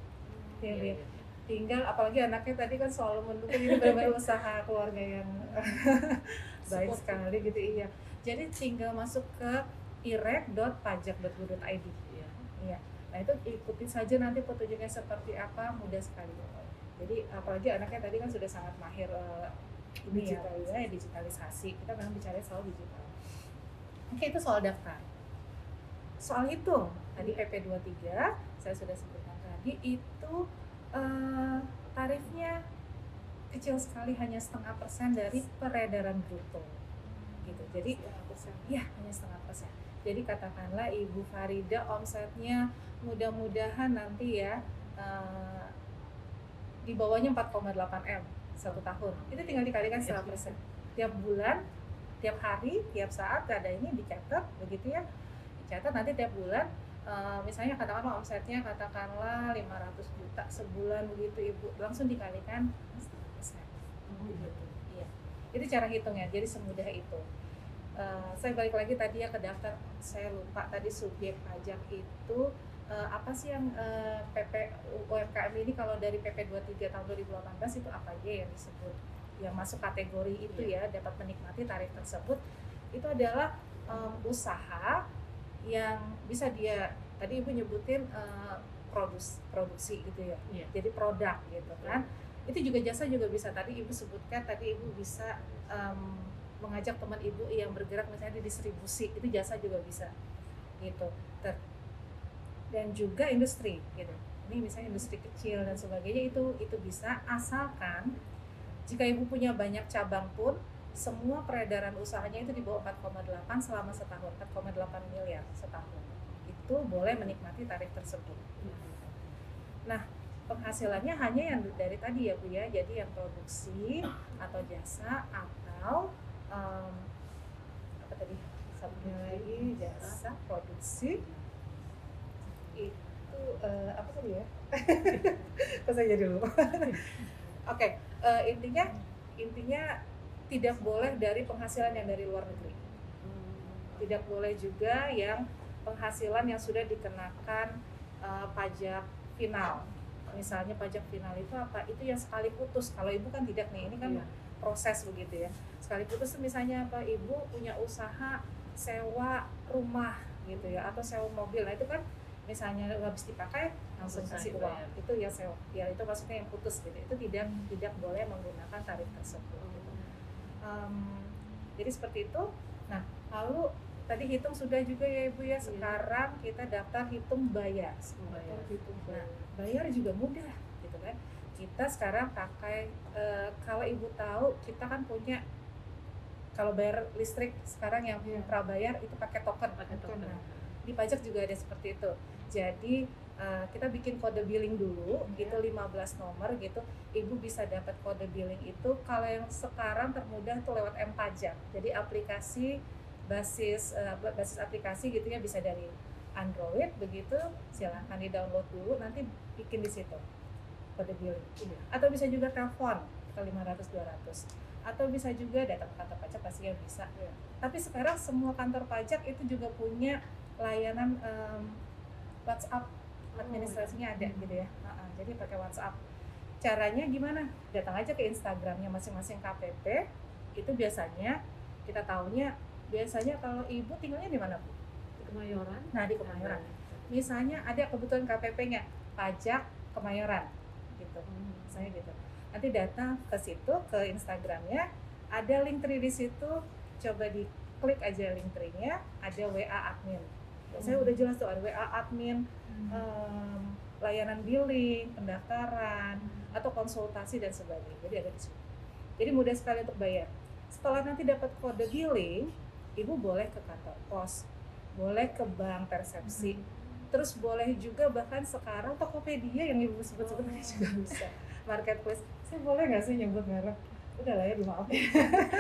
Speaker 4: Tinggal,
Speaker 3: iya.
Speaker 4: Tinggal apalagi anaknya tadi kan selalu mendukung ini benar-benar usaha keluarga yang baik
Speaker 3: Support.
Speaker 4: sekali gitu iya. Jadi tinggal masuk ke irek.pajak.go.id.
Speaker 3: Iya.
Speaker 4: Iya. Nah itu ikuti saja nanti petunjuknya seperti apa mudah sekali. Jadi apalagi anaknya tadi kan sudah sangat mahir eh, ini ya,
Speaker 2: Digitalisasi.
Speaker 4: ya, digitalisasi. Kita memang bicara soal digital. Oke itu soal daftar. Soal itu tadi PP 23 saya sudah sebutkan tadi itu eh, tarifnya kecil sekali hanya setengah persen dari peredaran bruto gitu. Jadi ya hanya setengah persen. Jadi katakanlah Ibu Farida omsetnya mudah-mudahan nanti ya eh, di bawahnya 4,8 m satu tahun. Itu tinggal dikalikan setengah persen. Tiap bulan, tiap hari, tiap saat ada ini dicatat begitu ya. Dicatat nanti tiap bulan eh, misalnya katakanlah omsetnya katakanlah 500 juta sebulan begitu Ibu langsung dikalikan persen. Gitu. Iya. Itu cara hitungnya. Jadi semudah itu. Eh, saya balik lagi tadi ya ke daftar saya lupa tadi subjek pajak itu eh, apa sih yang eh, PP UMKM ini kalau dari PP 23 tahun 2018 itu apa aja yang disebut yang masuk kategori itu ya dapat menikmati tarif tersebut itu adalah em, usaha yang bisa dia tadi ibu nyebutin eh, produs produksi gitu ya.
Speaker 3: Iya.
Speaker 4: jadi produk gitu kan. Itu juga jasa juga bisa. Tadi ibu sebutkan tadi ibu bisa em, mengajak teman ibu yang bergerak misalnya di distribusi. Itu jasa juga bisa gitu. Ter- dan juga industri gitu. Ini misalnya industri kecil dan sebagainya itu itu bisa. Asalkan jika ibu punya banyak cabang pun semua peredaran usahanya itu di bawah 4,8 selama setahun 4,8 miliar setahun. Itu boleh menikmati tarif tersebut. Nah penghasilannya hanya yang dari tadi ya bu ya. Jadi yang produksi atau jasa atau em, apa tadi? Satunya jasa produksi. Itu eh, apa tadi ya? Saya jadi lupa? Oke eh, intinya intinya tidak boleh dari penghasilan yang dari luar negeri. Tidak boleh juga yang penghasilan yang sudah dikenakan eh, pajak final. Misalnya pajak final itu apa? Itu yang sekali putus. Kalau ibu kan tidak nih ini kan
Speaker 3: Iya.
Speaker 4: proses begitu ya. Sekali putus misalnya apa? Ibu punya usaha sewa rumah gitu ya atau sewa mobil. Nah itu kan misalnya habis dipakai langsung kasih uang.
Speaker 3: bayar.
Speaker 4: itu ya sewa. Ya itu maksudnya yang putus gitu. Itu tidak tidak boleh menggunakan tarif tersebut Em, jadi seperti itu nah lalu tadi hitung sudah juga ya ibu ya sekarang kita daftar hitung bayar
Speaker 3: Bayar.
Speaker 4: Nah, bayar juga mudah gitu kan. Kita sekarang pakai eh, kalau ibu tahu kita kan punya kalau bayar listrik sekarang yang
Speaker 2: Iya.
Speaker 4: prabayar itu pakai token.
Speaker 3: Pakai token.
Speaker 4: Nah, di pajak juga ada seperti itu. Jadi eh, kita bikin kode billing dulu,
Speaker 2: Iya.
Speaker 4: gitu 15 nomor gitu. Ibu bisa dapat kode billing itu kalau yang sekarang termudah tuh lewat M pajak. Jadi aplikasi basis eh, basis aplikasi gitu ya bisa dari Android begitu silahkan di download dulu nanti bikin di situ kode billing
Speaker 3: Iya.
Speaker 4: atau bisa juga telepon ke 500 200 atau bisa juga datang ke kantor pajak pasti ya bisa
Speaker 3: Iya.
Speaker 4: tapi sekarang semua kantor pajak itu juga punya layanan em, WhatsApp administrasinya ada gitu ya jadi pakai WhatsApp caranya gimana datang aja ke Instagramnya masing-masing KPP itu biasanya kita tahunya biasanya kalau ibu tinggalnya di mana bu?
Speaker 3: Di Kemayoran.
Speaker 4: Nah di Kemayoran. Misalnya ada kebutuhan KPP-nya pajak Kemayoran gitu,
Speaker 3: Hmm.
Speaker 4: misalnya gitu. Nanti datang ke situ ke Instagramnya, ada link tree di situ, coba diklik aja link tree-nya, ada WA admin.
Speaker 3: Hmm.
Speaker 4: udah jelas tuh ada WA admin, em, layanan billing, pendaftaran, atau konsultasi dan sebagainya. Jadi ada di situ. Jadi mudah sekali untuk bayar. Setelah nanti dapat kode billing, ibu boleh ke kantor pos, boleh ke bank persepsi, terus boleh juga bahkan sekarang Tokopedia yang ibu sebut-sebut tadi juga bisa. Marketplace, saya boleh nggak sih nyebut merek? Udah lah ya dimaafin.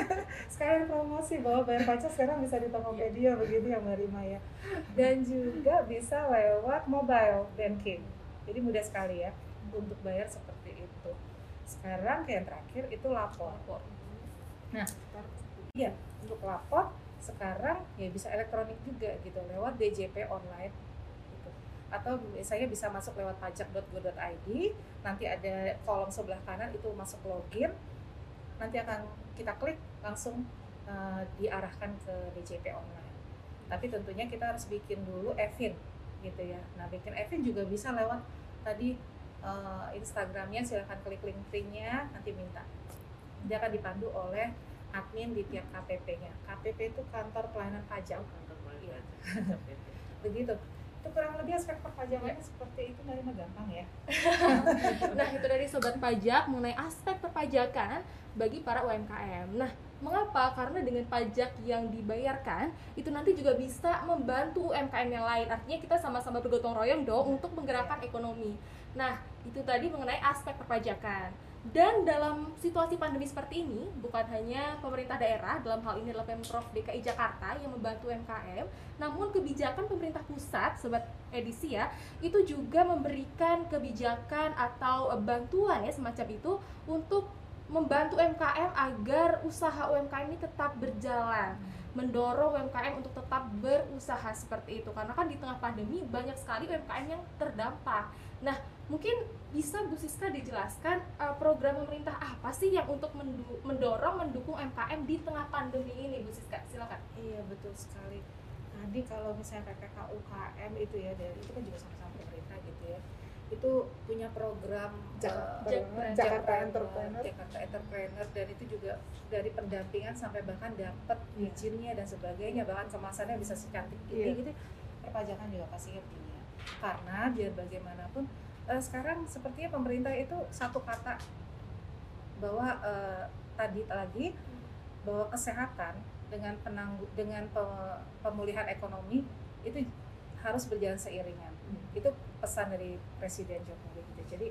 Speaker 4: sekarang promosi bahwa bayar pajak sekarang bisa di Tokopedia begitu ya Mbak Rima ya. Dan juga bisa lewat mobile banking. Jadi mudah sekali ya untuk bayar seperti itu. Sekarang kayak yang terakhir itu lapor. Nah, iya untuk lapor sekarang ya bisa elektronik juga gitu lewat DJP online gitu. Atau saya bisa masuk lewat pajak.go.id, nanti ada kolom sebelah kanan itu masuk login, nanti akan kita klik langsung eh, diarahkan ke DJP online. Tapi tentunya kita harus bikin dulu Evin gitu ya. Nah, bikin Evin juga bisa lewat tadi eh, Instagramnya silahkan klik link tree-nya nanti minta dia akan dipandu oleh admin di tiap KPP-nya KPP itu kantor pelayanan pajak Iya. begitu itu kurang lebih aspek perpajakannya seperti itu dari gampang ya
Speaker 1: Nah, itu dari sobat pajak mengenai aspek perpajakan bagi para UMKM. Nah, mengapa? Karena dengan pajak yang dibayarkan itu nanti juga bisa membantu UMKM yang lain. Artinya kita sama-sama bergotong royong dong untuk menggerakkan ekonomi. Nah, itu tadi mengenai aspek perpajakan. Dan dalam situasi pandemi seperti ini, bukan hanya pemerintah daerah, dalam hal ini adalah Pemprov DKI Jakarta yang membantu UMKM, namun kebijakan pemerintah pusat, sobat edisi ya, itu juga memberikan kebijakan atau bantuan ya semacam itu untuk membantu UMKM agar usaha UMKM ini tetap berjalan. Mendorong UMKM untuk tetap berusaha seperti itu karena kan di tengah pandemi banyak sekali UMKM yang terdampak. Nah mungkin bisa Bu Siska dijelaskan eh, program pemerintah apa sih yang untuk mendu- mendorong mendukung UMKM di tengah pandemi ini Bu Siska? Silakan.
Speaker 4: Iya betul sekali. Tadi kalau misalnya PPK UKM itu ya dari itu kan juga sama-sama pemerintah gitu ya itu punya program
Speaker 2: Jakarta,
Speaker 4: eh,
Speaker 1: Jakarta
Speaker 2: Jakarta Entrepreneur.
Speaker 4: Jakarta Entrepreneur dan itu juga dari pendampingan sampai bahkan dapat
Speaker 2: Iya.
Speaker 4: izinnya dan sebagainya bahkan kemasannya bisa secantik ini
Speaker 2: Iya.
Speaker 4: gitu. Perpajakan juga pastinya punya. Karena biar bagaimanapun eh, sekarang sepertinya pemerintah itu satu kata bahwa eh, tadi lagi bahwa kesehatan dengan penanggu dengan pe- pemulihan ekonomi itu harus berjalan seiringan. Itu pesan dari Presiden Jokowi gitu. Jadi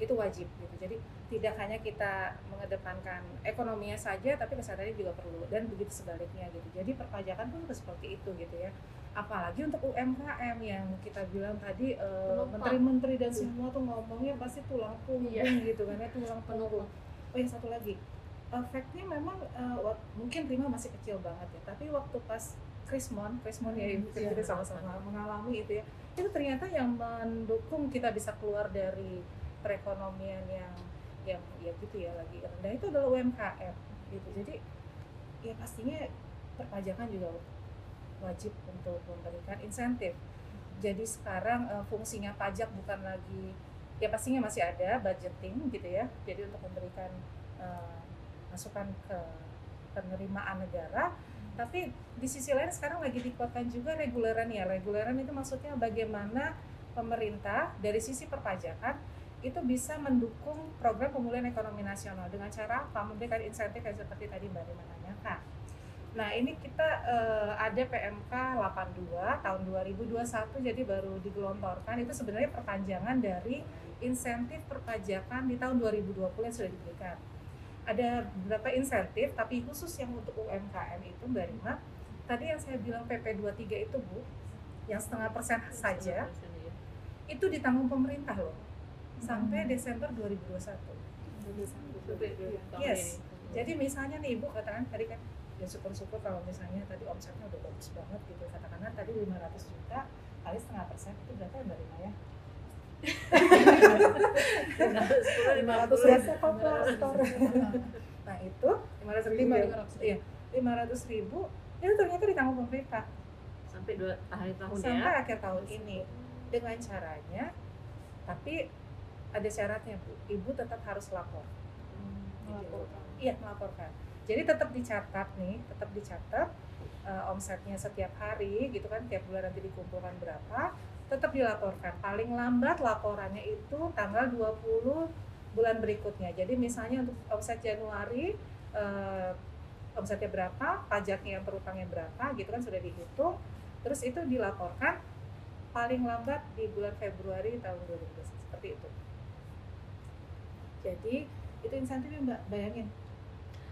Speaker 4: itu wajib gitu. Jadi tidak hanya kita mengedepankan ekonominya saja tapi kesehatannya juga perlu dan begitu sebaliknya gitu. Jadi perpajakan pun seperti itu gitu ya. Apalagi untuk UMKM yang kita bilang tadi
Speaker 1: Penumpang.
Speaker 4: menteri-menteri dan semua tuh ngomongnya pasti tulang punggung
Speaker 1: Iya.
Speaker 4: gitu kan ya tulang punggung. Oh yang satu lagi. Efeknya memang eh, wak- mungkin Rima masih kecil banget ya tapi waktu pas Krismon Krismon ya ibu
Speaker 2: Iya.
Speaker 4: kita sama-sama mengalami itu ya itu ternyata yang mendukung kita bisa keluar dari perekonomian yang yang ya gitu ya lagi rendah itu adalah UMKM gitu. Jadi ya pastinya perpajakan juga wajib untuk memberikan insentif. Jadi sekarang eh, fungsinya pajak bukan lagi ya pastinya masih ada budgeting gitu ya. Jadi untuk memberikan eh, masukan ke penerimaan negara. Tapi di sisi lain sekarang lagi dikuatkan juga reguleran ya. Reguleran itu maksudnya bagaimana pemerintah dari sisi perpajakan itu bisa mendukung program pemulihan ekonomi nasional. Dengan cara apa? Memberikan insentif yang seperti tadi mbak Rima tanyakan. Nah ini kita eh, ada PMK 82 tahun 2021 jadi baru digelontorkan. Itu sebenarnya perpanjangan dari insentif perpajakan di tahun 2020 yang sudah diberikan. Ada beberapa insentif tapi khusus yang untuk UMKM itu Mbak Rima tadi yang saya bilang PP 23 itu Bu yang setengah persen saja itu ditanggung pemerintah loh sampai Desember 2021 Yes. jadi misalnya nih Ibu katakan tadi kan ya syukur-syukur kalau misalnya tadi omsetnya udah bagus banget gitu. Katakanlah tadi 500 juta kali setengah persen itu berapa ya Mbak Rima ya?
Speaker 2: Lima ratus
Speaker 4: store. nah itu 500 ribu
Speaker 2: Lima, lima ratus ribu.
Speaker 4: iya 500 ribu itu ternyata ditanggung pemerintah
Speaker 3: sampai dua akhir tahun
Speaker 4: sampai
Speaker 3: ya?
Speaker 4: akhir tahun ini. Dengan caranya tapi ada syaratnya bu. Ibu tetap harus lapor.
Speaker 2: Melaporkan.
Speaker 4: iya melaporkan. Jadi tetap dicatat nih tetap dicatat eh, omsetnya setiap hari gitu kan tiap bulan nanti dikumpulkan berapa tetap dilaporkan. Paling lambat laporannya itu tanggal 20 bulan berikutnya. Jadi misalnya untuk omset Januari eh, omsetnya berapa pajaknya yang terutangnya berapa gitu kan sudah dihitung. Terus itu dilaporkan paling lambat di bulan Februari tahun 2021 seperti itu jadi itu insentifnya mbak bayangin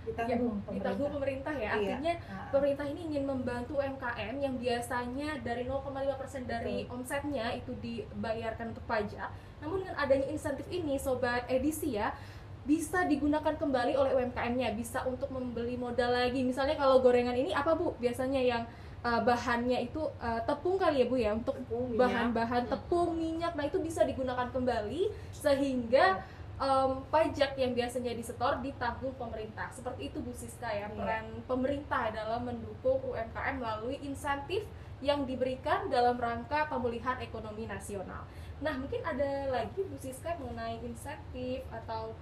Speaker 4: ditanggung
Speaker 1: Ya, ditanggung pemerintah ya
Speaker 4: Iya.
Speaker 1: artinya
Speaker 4: Nah,
Speaker 1: pemerintah ini ingin membantu UMKM yang biasanya dari 0,5% dari omsetnya itu dibayarkan untuk pajak. Namun dengan adanya insentif ini sobat edisi ya bisa digunakan kembali oleh UMKM-nya, bisa untuk membeli modal lagi. Misalnya kalau gorengan ini apa Bu? Biasanya yang uh, bahannya itu uh, tepung kali ya Bu ya untuk
Speaker 3: Tepung, minyak.
Speaker 1: bahan-bahan tepung, minyak. Nah, itu bisa digunakan kembali sehingga em, pajak yang biasanya disetor ditanggung pemerintah. Seperti itu Bu Siska ya,
Speaker 4: Iya.
Speaker 1: peran pemerintah dalam mendukung UMKM melalui insentif yang diberikan dalam rangka pemulihan ekonomi nasional. Nah, mungkin ada lagi Bu Siska mengenai insentif atau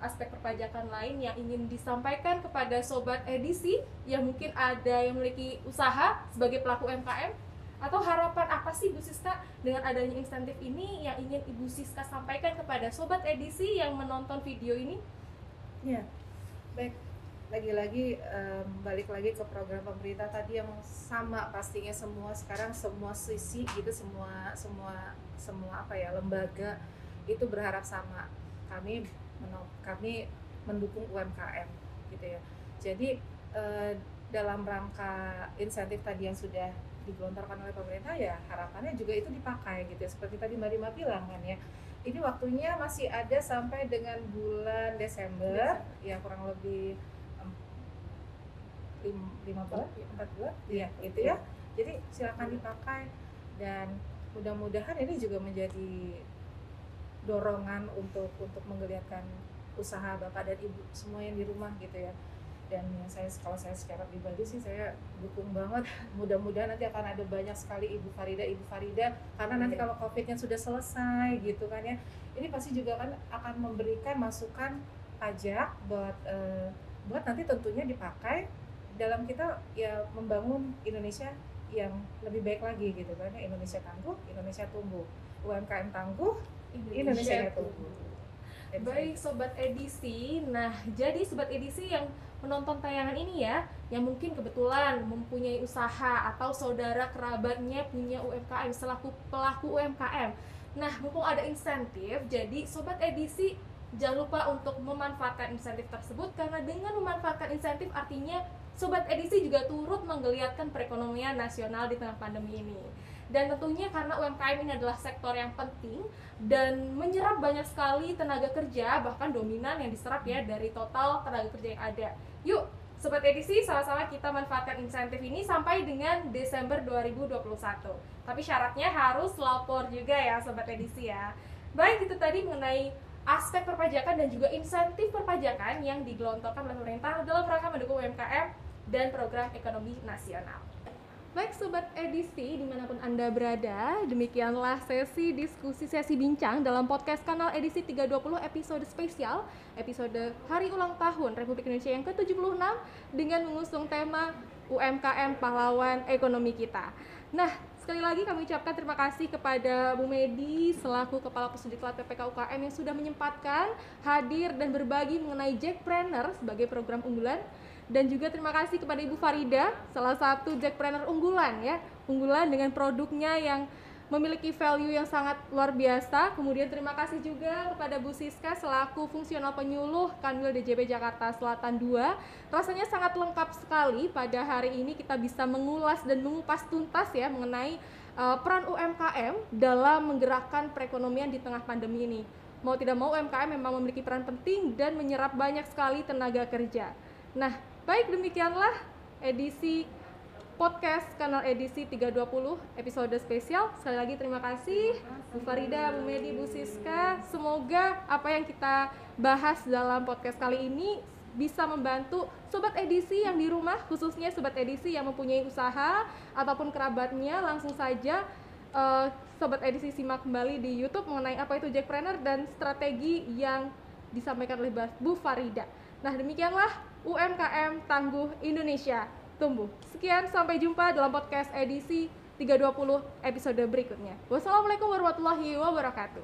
Speaker 1: aspek perpajakan lain yang ingin disampaikan kepada sobat edisi yang mungkin ada yang memiliki usaha sebagai pelaku UMKM atau harapan apa sih Bu Siska dengan adanya insentif ini yang ingin Ibu Siska sampaikan kepada sobat edisi yang menonton video ini?
Speaker 4: ya baik. Lagi-lagi em, balik lagi ke program pemerintah tadi yang sama pastinya semua sekarang semua sisi gitu semua semua semua apa ya lembaga itu berharap sama. Kami meno- kami mendukung UMKM gitu ya. Jadi eh, dalam rangka insentif tadi yang sudah digelontorkan oleh pemerintah ya harapannya juga itu dipakai gitu ya. Seperti tadi Mbak Rima bilang kan ya ini waktunya masih ada sampai dengan bulan Desember ya kurang lebih lima bulan empat bulan ya itu ya. Jadi silakan dipakai dan mudah-mudahan ini juga menjadi dorongan untuk untuk menggeliatkan usaha bapak dan ibu semua yang di rumah gitu ya dan saya kalau saya secara pribadi sih saya dukung banget. Mudah-mudahan nanti akan ada banyak sekali ibu Farida ibu Farida karena nanti kalau covidnya sudah selesai gitu kan ya. Ini pasti juga kan akan memberikan masukan pajak buat eh, buat nanti tentunya dipakai dalam kita ya membangun Indonesia yang lebih baik lagi gitu kan ya. Indonesia tangguh Indonesia tumbuh. UMKM tangguh Indonesia tumbuh. Itu
Speaker 1: Baik sobat edisi. Nah, jadi sobat edisi yang menonton tayangan ini ya, yang mungkin kebetulan mempunyai usaha atau saudara kerabatnya punya UMKM selaku pelaku UMKM. Nah, mumpung ada insentif, jadi sobat edisi jangan lupa untuk memanfaatkan insentif tersebut karena dengan memanfaatkan insentif artinya sobat edisi juga turut menggeliatkan perekonomian nasional di tengah pandemi ini. Dan tentunya karena UMKM ini adalah sektor yang penting dan menyerap banyak sekali tenaga kerja bahkan dominan yang diserap ya dari total tenaga kerja yang ada. Yuk, sobat edisi sama-sama kita manfaatkan insentif ini sampai dengan Desember 2021. Tapi syaratnya harus lapor juga ya sobat edisi ya. Baik itu tadi mengenai aspek perpajakan dan juga insentif perpajakan yang digelontorkan oleh pemerintah dalam rangka mendukung UMKM dan program ekonomi nasional. Baik Sobat Edisi, di mana pun Anda berada, demikianlah sesi diskusi sesi bincang dalam podcast kanal Edisi 320 episode spesial, episode Hari Ulang Tahun Republik Indonesia yang ke-76 dengan mengusung tema UMKM Pahlawan Ekonomi Kita. Nah, sekali lagi kami ucapkan terima kasih kepada Bu Medi selaku Kepala Pusdiklat PPK UKM yang sudah menyempatkan hadir dan berbagi mengenai Jackpreneur sebagai program unggulan dan juga terima kasih kepada Ibu Farida, salah satu jackpreneur unggulan ya, unggulan dengan produknya yang memiliki value yang sangat luar biasa. Kemudian terima kasih juga kepada Bu Siska selaku fungsional penyuluh Kanwil DJP Jakarta Selatan 2. Rasanya sangat lengkap sekali pada hari ini kita bisa mengulas dan mengupas tuntas ya mengenai uh, peran UMKM dalam menggerakkan perekonomian di tengah pandemi ini. Mau tidak mau UMKM memang memiliki peran penting dan menyerap banyak sekali tenaga kerja. Nah, baik demikianlah edisi podcast kanal edisi 320 episode spesial. Sekali lagi terima kasih Bu Farida, Bu Medi, Bu Siska. Semoga apa yang kita bahas dalam podcast kali ini bisa membantu sobat edisi yang di rumah khususnya sobat edisi yang mempunyai usaha ataupun kerabatnya langsung saja uh, sobat edisi simak kembali di YouTube mengenai apa itu Jackpreneur dan strategi yang disampaikan oleh Bu Farida. Nah, demikianlah UMKM Tangguh Indonesia tumbuh. Sekian, sampai jumpa dalam podcast edisi 320 episode berikutnya. Wassalamualaikum warahmatullahi wabarakatuh.